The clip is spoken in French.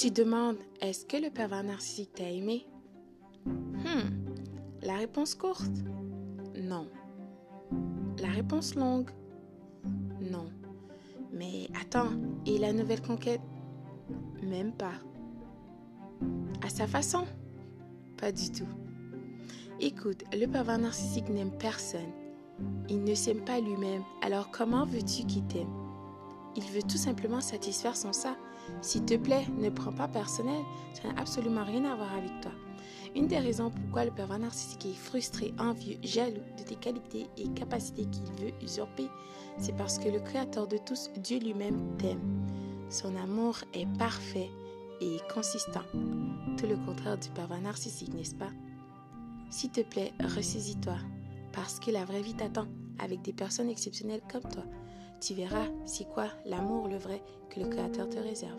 Tu demandes, est-ce que le pervers narcissique t'a aimé? Hmm. La réponse courte Non. La réponse longue Non. Mais attends, et la nouvelle conquête? Même pas. À sa façon? Pas du tout. Écoute, le pervers narcissique n'aime personne. Il ne s'aime pas lui-même, alors comment veux-tu qu'il t'aime? Il veut tout simplement satisfaire son ça. S'il te plaît, ne prends pas personnel, ça n'a absolument rien à voir avec toi. Une des raisons pourquoi le pervers narcissique est frustré, envieux, jaloux de tes qualités et capacités qu'il veut usurper, c'est parce que le Créateur de tous, Dieu lui-même, t'aime. Son amour est parfait et consistant. Tout le contraire du pervers narcissique, n'est-ce pas? S'il te plaît, ressaisis-toi, parce que la vraie vie t'attend avec des personnes exceptionnelles comme toi. Tu verras c'est quoi l'amour le vrai que le Créateur te réserve.